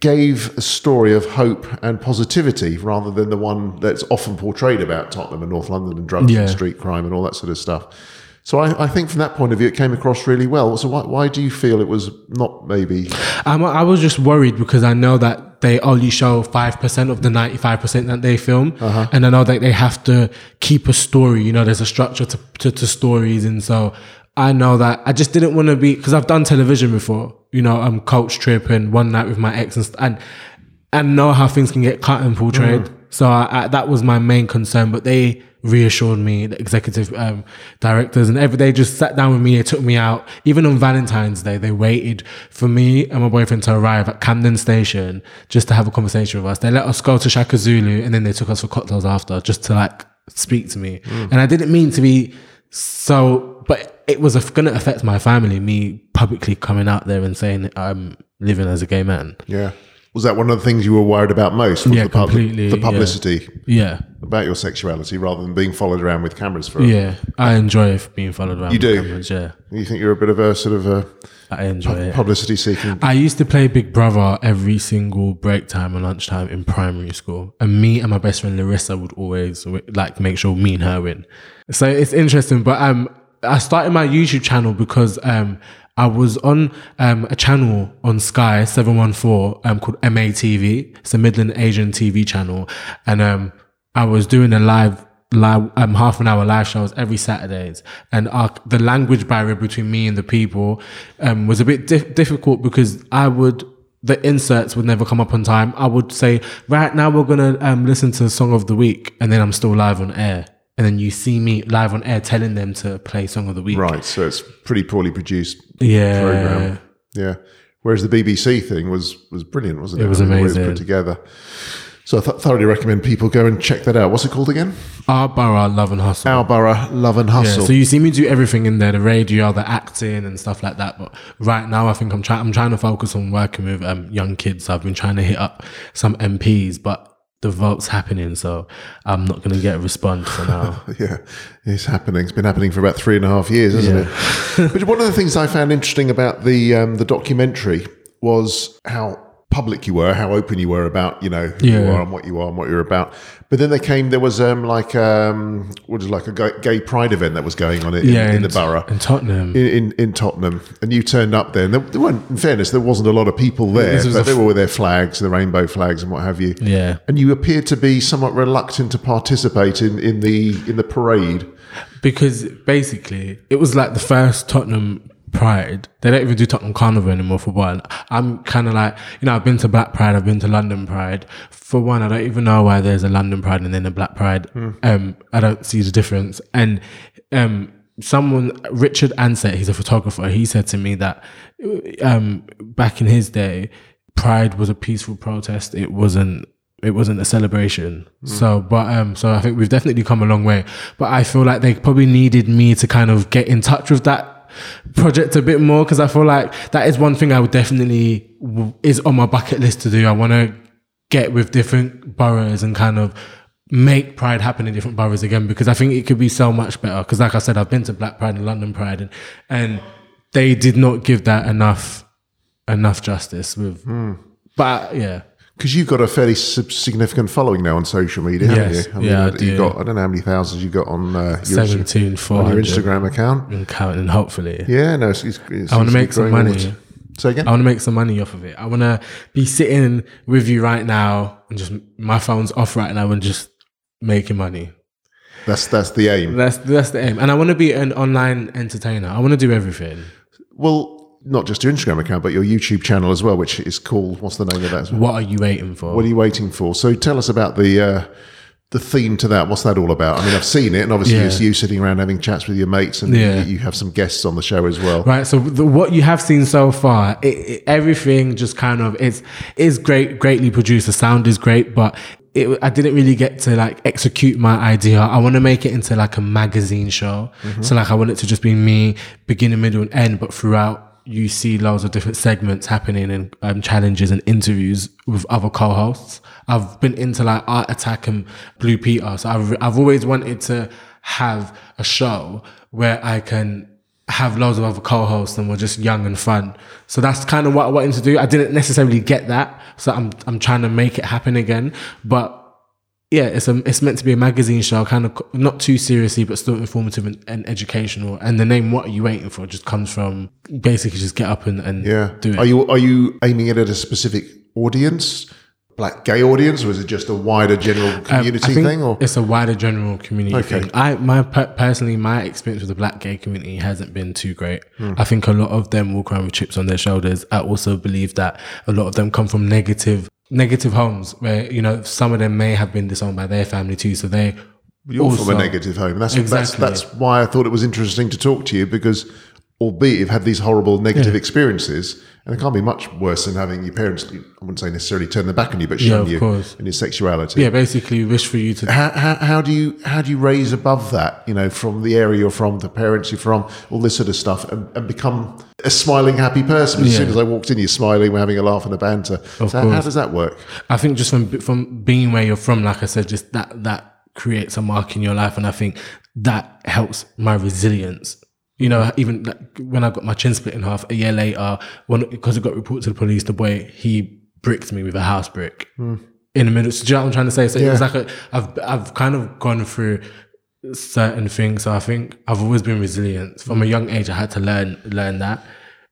gave a story of hope and positivity rather than the one that's often portrayed about Tottenham and North London and drugs Yeah. and street crime and all that sort of stuff. So I, I think from that point of view, it came across really well. So why, why do you feel it was not maybe? I'm, I was just worried because I know that they only show 5% of the 95% that they film. Uh-huh. And I know that they have to keep a story. You know, there's a structure to, to, to stories. And so I know that I just didn't want to be, because I've done television before, you know, um, Coach Trip and One Night with my ex and, and, and know how things can get cut and portrayed. So I, I, that was my main concern. But they reassured me, the executive um, directors, and every they just sat down with me. They took me out. Even on Valentine's Day, they waited for me and my boyfriend to arrive at Camden Station just to have a conversation with us. They let us go to Shaka Zulu, and then they took us for cocktails after, just to like speak to me. And I didn't mean to be so, but it was going to affect my family. Me publicly coming out there and saying I'm living as a gay man. Yeah. Was that one of the things you were worried about most? Yeah, the, pub- completely, the publicity Yeah, about your sexuality rather than being followed around with cameras for yeah. I enjoy being followed around. You with do? cameras, yeah, You think you're a bit of a sort of a I enjoy it. publicity seeking? I used to play Big Brother every single break time and lunchtime in primary school, and me and my best friend Larissa would always like make sure me and her win. So it's interesting. But um, I started my YouTube channel because um, I was on um a channel on Sky Seven One Four um called MATV. It's a Midland Asian TV channel, and um I was doing a live live um half an hour live shows every Saturdays, and our, the language barrier between me and the people um was a bit dif- difficult because I would the inserts would never come up on time. I would say, right now we're gonna um listen to the song of the week, and then I'm still live on air. And then you see me live on air telling them to play song of the week. Right, so it's pretty poorly produced Yeah. program. Yeah. Whereas the BBC thing was was brilliant, wasn't it? It was I mean, the way amazing. put together. So I th- thoroughly recommend people go and check that out. What's it called again? Our borough, love and hustle. Our Borough Love and Yeah, Hustle. so you see me do everything in there, the radio, the acting and stuff like that. But right now I think I'm trying I'm trying to focus on working with um, young kids. I've been trying to hit up some MPs, but the vote's happening, so I'm not gonna get a response for now. yeah, it's happening. It's been happening for about three and a half years, isn't it? but one of the things I found interesting about the um, the documentary was how public you were, how open you were about you know who you are and what you are and what you're about. But then there came there was um, like um, what is it, like a gay, pride event that was going on in, yeah, in the borough. in Tottenham. in, in, in Tottenham, and you turned up there, and there, there weren't. In fairness, there wasn't a lot of people there, but they f- were with their flags, the rainbow flags, and what have you. yeah. And you appeared to be somewhat reluctant to participate in, in the in the parade. because basically it was like the first Tottenham Pride. They don't even do Tottenham Carnival anymore for one. I'm kind of like, you know, I've been to Black Pride, I've been to London Pride. For one, I don't even know why there's a London Pride and then a Black Pride. Um, I don't see the difference. And um, someone, Richard Ansett, he's a photographer. He said to me that um, back in his day, Pride was a peaceful protest. It wasn't it wasn't a celebration. So, but um, so I think we've definitely come a long way. But I feel like they probably needed me to kind of get in touch with that project a bit more because I feel like that is one thing I would definitely w- is on my bucket list to do. I want to get with different boroughs and kind of make Pride happen in different boroughs again because I think it could be so much better. Because like I said, I've been to Black Pride and London Pride and and they did not give that enough enough justice with. Hmm. But yeah. Because you've got a fairly significant following now on social media, Yes. haven't you? Yeah, I you've do. got I don't know how many thousands you got on uh, your, 17, on your Instagram account. and counting, hopefully. Yeah, no, it's, it's, it's I want to make some money. onwards. Say again. I want to make some money off of it. I want to be sitting with you right now and just my phone's off right now and just making money. That's that's the aim. That's that's the aim. And I want to be an online entertainer. I want to do everything. Well, not just your Instagram account, but your YouTube channel as well, which is called. What's the name of that? What are you waiting for? What are you waiting for? So tell us about the uh, the theme to that. What's that all about? I mean, I've seen it, and obviously Yeah. it's you sitting around having chats with your mates, and Yeah. you, have some guests on the show as well. Right. So the, what you have seen so far, it, it, everything just kind of it's is great, greatly produced. The sound is great, but it, I didn't really get to like execute my idea. I want to make it into like a magazine show. So like I want it to just be me, beginning, middle, and end, but throughout you see loads of different segments happening and um, challenges and interviews with other co-hosts. I've been into like Art Attack and Blue Peter, so I've I've always wanted to have a show where I can have loads of other co-hosts and we're just young and fun. So that's kind of what I wanted to do. I didn't necessarily get that, so I'm I'm trying to make it happen again. But yeah, it's a it's meant to be a magazine show, kind of not too seriously, but still informative and, and educational. And the name "What Are You Waiting For" just comes from basically just get up and, and Yeah. do it. Are you are you aiming it at a specific audience, black gay audience, or is it just a wider general Um, community I think thing? Or it's a wider general community Okay. thing. I my personally my experience with the black gay community hasn't been too great. Hmm. I think a lot of them walk around with chips on their shoulders. I also believe that a lot of them come from negative negative homes where you know some of them may have been disowned by their family too. So they you're also, from a negative home. That's Exactly. that's that's why I thought it was interesting to talk to you because albeit you've had these horrible negative experiences, and it can't be much worse than having your parents, I wouldn't say necessarily turn their back on you, but Yeah, shun of you course. in your sexuality. Yeah, basically wish for you to How, how, how do you how do you raise above that? You know, from the area you're from, the parents you're from, all this sort of stuff, and, and become a smiling, happy person. As soon as I walked in, you're smiling, we're having a laugh and a banter. so how does that work? I think just from from being where you're from, like I said, just that that creates a mark in your life, and I think that helps my resilience. You know, even like when I got my chin split in half a year later, when because it got reported to the police, the boy he bricked me with a house brick hmm. in the middle. So do you know what I'm trying to say? So it was like a I've I've kind of gone through certain things. So I think I've always been resilient. From a hmm. young age, I had to learn learn that.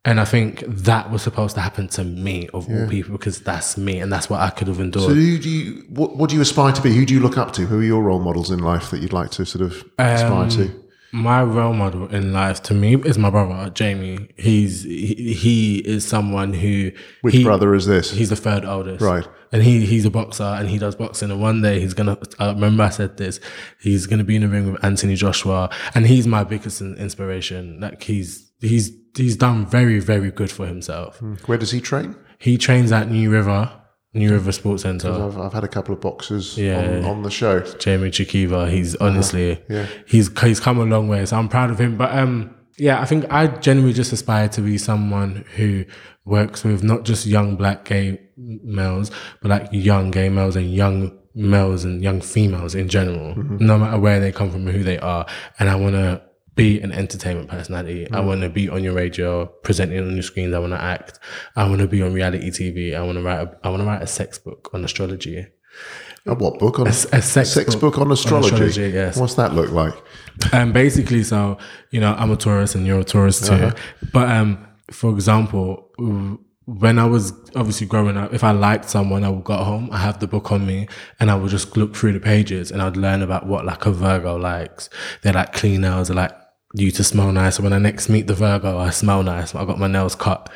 And I think that was supposed to happen to me of all people because that's me and that's what I could have endured. So who do you what, what do you aspire to be? Who do you look up to? Who are your role models in life that you'd like to sort of aspire um, to? My role model in life to me is my brother Jamie. He's he, he is someone who Which he, brother is this? He's the third oldest, Right. And he he's a boxer and he does boxing. And one day he's gonna. I remember I said this. He's gonna be in the ring with Anthony Joshua, and he's my biggest inspiration. Like he's he's he's done very very good for himself. Hmm. Where does he train? He trains at New River, New River Sports Center. I've, I've had a couple of boxers Yeah. on, on the show. Jamie Chikiva. He's honestly, Uh-huh. yeah. he's he's come a long way. So I'm proud of him. But um, yeah, I think I genuinely just aspire to be someone who works with not just young black gay males, but like young gay males and young males and young females in general, Mm-hmm. no matter where they come from who they are. And I want to be an entertainment personality. Mm. I want to be on your radio, presenting on your screens. I want to act. I want to be on reality TV. I want to write. A, I want to write a sex book on astrology. A what book on A sex, sex book on astrology? astrology, yes. What's that look like? Um, basically, so you know, I'm a Taurus and you're a Taurus too. But um, for example, when I was obviously growing up, if I liked someone, I would go home, I have the book on me, and I would just look through the pages and I'd learn about what like a Virgo likes. They like clean nails, they like you to smell nice. When I next meet the Virgo, I smell nice. I got my nails cut.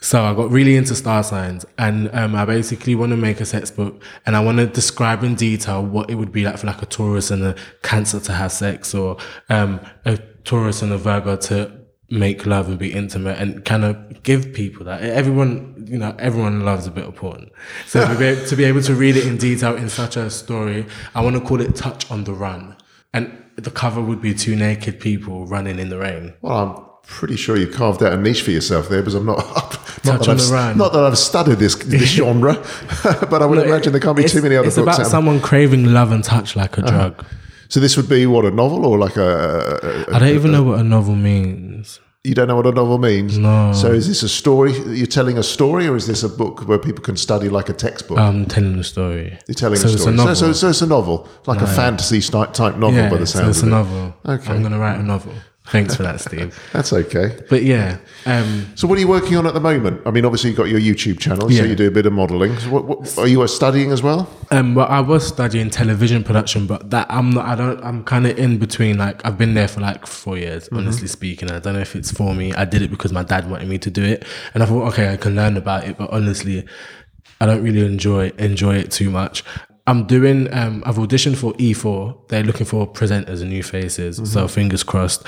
So I got really into star signs and um, I basically want to make a sex book and I want to describe in detail what it would be like for like a Taurus and a Cancer to have sex or um, a Taurus and a Virgo to make love and be intimate and kind of give people that. Everyone, you know, everyone loves a bit of porn. So to, be, to be able to read it in detail in such a story, I want to call it Touch on the Run. And the cover would be two naked people running in the rain. Well, I'm pretty sure you carved out a niche for yourself there, because I'm not. not, that I've, not that I've studied this, this genre, but I would imagine there can't be too many other It's books. about someone craving love and touch like a uh-huh. drug. so this would be what a novel or like a, a- I don't even know what a novel means. You don't know what a novel means. No. So is this a story? You're telling a story, or is this a book where people can study like a textbook? I'm telling a story. You're telling so a it's story. a novel. So, so, so it's a novel, like a fantasy type type novel, yeah, by the so sound it's of a it. novel. Okay. I'm going to write a novel. Thanks for that, Steve. That's okay. But yeah, um, So, what are you working on at the moment? I mean, obviously, you've got your YouTube channel, so you do a bit of modelling. So what, what, are you studying as well? um, well, I was studying television production, but that I'm not. I don't. I'm kind of in between. Like I've been there for like four years, Mm-hmm. honestly speaking. I don't know if it's for me. I did it because my dad wanted me to do it, and I thought, okay, I can learn about it. But honestly, I don't really enjoy enjoy it too much. I'm doing. Um, I've auditioned for E4. They're looking for presenters and new faces. So fingers crossed.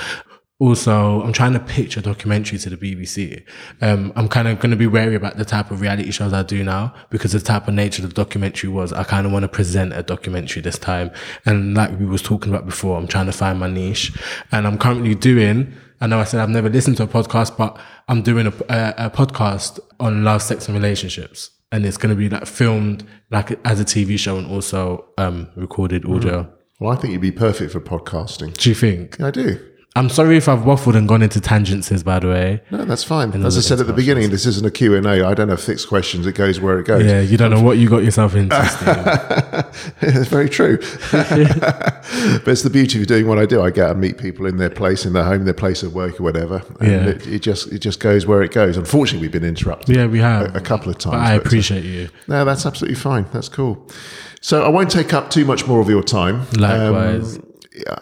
Also, I'm trying to pitch a documentary to the BBC. Um, I'm kind of going to be wary about the type of reality shows I do now because the type of nature of the documentary was I kind of want to present a documentary this time. And like we was talking about before, I'm trying to find my niche and I'm currently doing, I know I said I've never listened to a podcast, but I'm doing a, a, a podcast on love, sex and relationships. And it's going to be like filmed like as a TV show and also, um, recorded audio. Well, I think you'd be perfect for podcasting. Do you think? I do. I'm sorry if I've waffled and gone into tangents, by the way. No, that's fine. As I said at the beginning, this isn't a Q&A. I don't have fixed questions. It goes where it goes. Yeah, you don't know what you got yourself into. It's very true. but it's the beauty of doing what I do. I get to meet people in their place, in their home, their place of work, or whatever. And Yeah. it, it just it just goes where it goes. Unfortunately, we've been interrupted Yeah, we have. a couple of times. But I but- appreciate you. No, that's absolutely fine. That's cool. So I won't take up too much more of your time. Likewise. Um,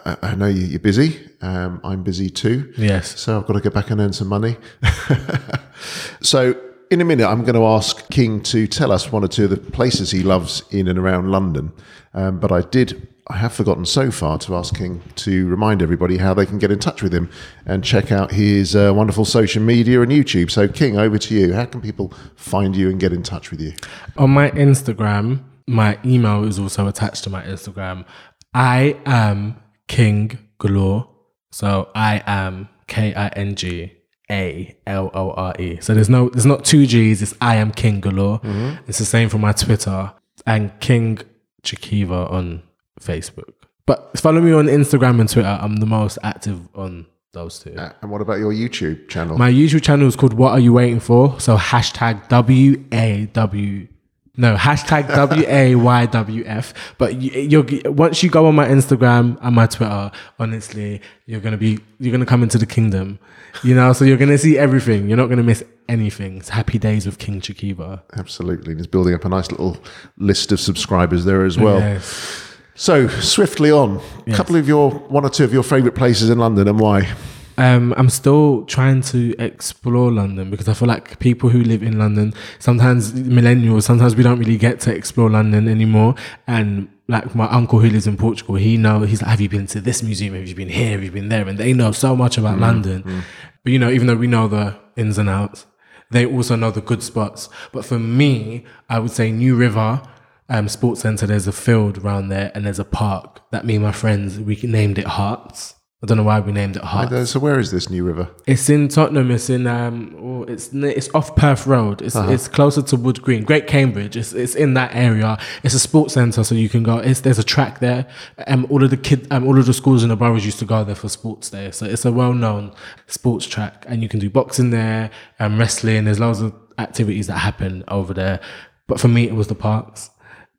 I, I know you- you're busy. Um, I'm busy too. Yes. So I've got to get back and earn some money. so in a minute, I'm going to ask King to tell us one or two of the places he loves in and around London. Um, but I did I have forgotten so far to ask King to remind everybody how they can get in touch with him and check out his uh, wonderful social media and YouTube. So, King, over to you. How can people find you and get in touch with you? On my Instagram, my email is also attached to my Instagram. I am King Galore. So I am K I N G A L O R E. So there's no, there's not two G's. It's I am King Galore. It's the same for my Twitter and King Chikiva on Facebook. But follow me on Instagram and Twitter. I'm the most active on those two. Uh, and what about your YouTube channel? My YouTube channel is called What Are You Waiting For? So hashtag W A W no hashtag W A Y W F. But you, you're once you go on my Instagram and my Twitter, honestly, you're gonna be you're gonna come into the kingdom. You know, so you're gonna see everything. You're not gonna miss anything. It's happy days with King Chikiba. Absolutely. And He's building up a nice little list of subscribers there as well. Yes. So, swiftly on, a couple of your, one or two of your favourite places in London and why? Um, I'm still trying to explore London because I feel like people who live in London, sometimes millennials, sometimes we don't really get to explore London anymore. And like my uncle who lives in Portugal, he know he's like, have you been to this museum? Have you been here? Have you been there? And they know so much about London. But you know, even though we know the ins and outs, they also know the good spots. But for me, I would say New River um, Sports Centre. There's a field around there, and there's a park that me and my friends we named it Hearts. I don't know why we named it Hearts. So, where is this New River? It's in Tottenham. It's in um, oh, it's it's off Perth Road. It's Uh-huh. it's closer to Wood Green, Great Cambridge. It's it's in that area. It's a sports centre, so you can go. It's there's a track there. Um, all of the kid, um, all of the schools in the boroughs used to go there for sports there. So it's a well known sports track, and you can do boxing there, and wrestling. There's loads of activities that happen over there. But for me, it was the parks,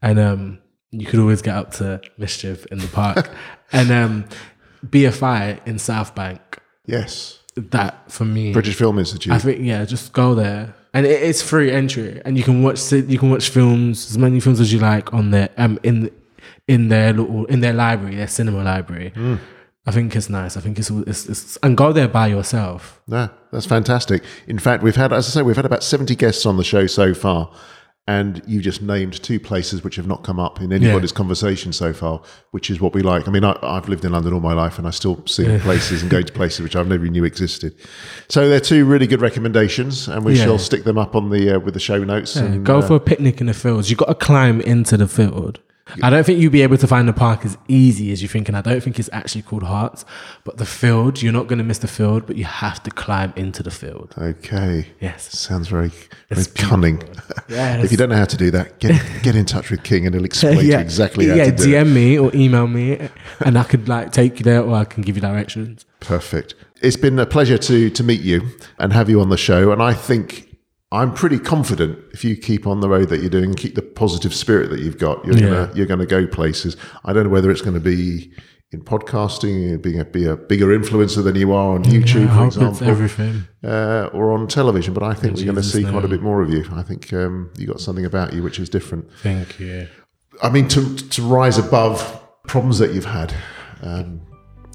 and um, you could always get up to mischief in the park, and um, BFI in South Bank. Yes. that for me British Film Institute. I think yeah just go there. And it, it's free entry. And you can watch you can watch films as many films as you like on their um in in their little in their library their cinema library. I think it's nice. I think it's, it's, it's and go there by yourself. Yeah, that's fantastic. In fact, we've had, as I say, we've had about 70 guests on the show so far, and you just named two places which have not come up in anybody's conversation so far, which is what we like. I mean, I, I've lived in London all my life, and I still see places and go to places which I've never knew existed. So they're two really good recommendations, and we Yeah. shall stick them up on the uh, with the show notes. and, go uh, for a picnic in the fields You've got to climb into the field I don't think you'll be able to find the park as easy as you think, and I don't think it's actually called Hearts. But the field, you're not going to miss the field, but you have to climb into the field. Okay. Yes. Sounds very, very cunning. Yes. if you don't know how to do that, get get in touch with King and he'll explain to you exactly how yeah, to do it. Yeah, DM me or email me, and I could like take you there, or I can give you directions. Perfect. It's been a pleasure to to meet you and have you on the show. And I think I'm pretty confident if you keep on the road that you're doing, keep the positive spirit that you've got, you're Yeah. gonna you're gonna go places. I don't know whether it's going to be in podcasting, being a, be a bigger influencer than you are on YouTube, I for example, everything. uh, or on television. But I think we're going to see quite a bit more of you. I think um, you got something about you which is different. Thank you. I mean, to to rise above problems that you've had um,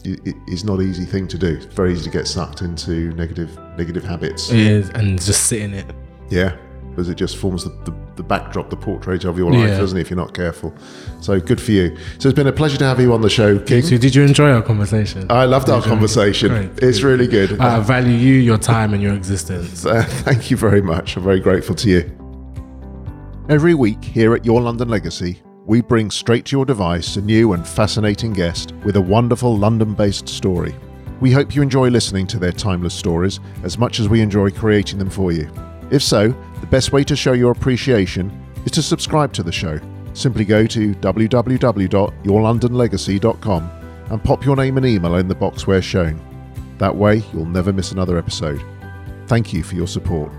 i- i- is not an easy thing to do. It's very easy to get sucked into negative negative habits. It is, and just sit in it. Yeah, because it just forms the, the, the backdrop, the portrait of your life, Yeah. doesn't it? If you're not careful. So good for you. So it's been a pleasure to have you on the show, King. So, did you enjoy our conversation? I loved our Did you? conversation. Great. It's really good. I value you, your time, and your existence. Uh, thank you very much. I'm very grateful to you. Every week here at Your London Legacy, we bring straight to your device a new and fascinating guest with a wonderful London based story. We hope you enjoy listening to their timeless stories as much as we enjoy creating them for you. If so, the best way to show your appreciation is to subscribe to the show. Simply go to www.yourlondonlegacy.com and pop your name and email in the box where shown. That way, you'll never miss another episode. Thank you for your support.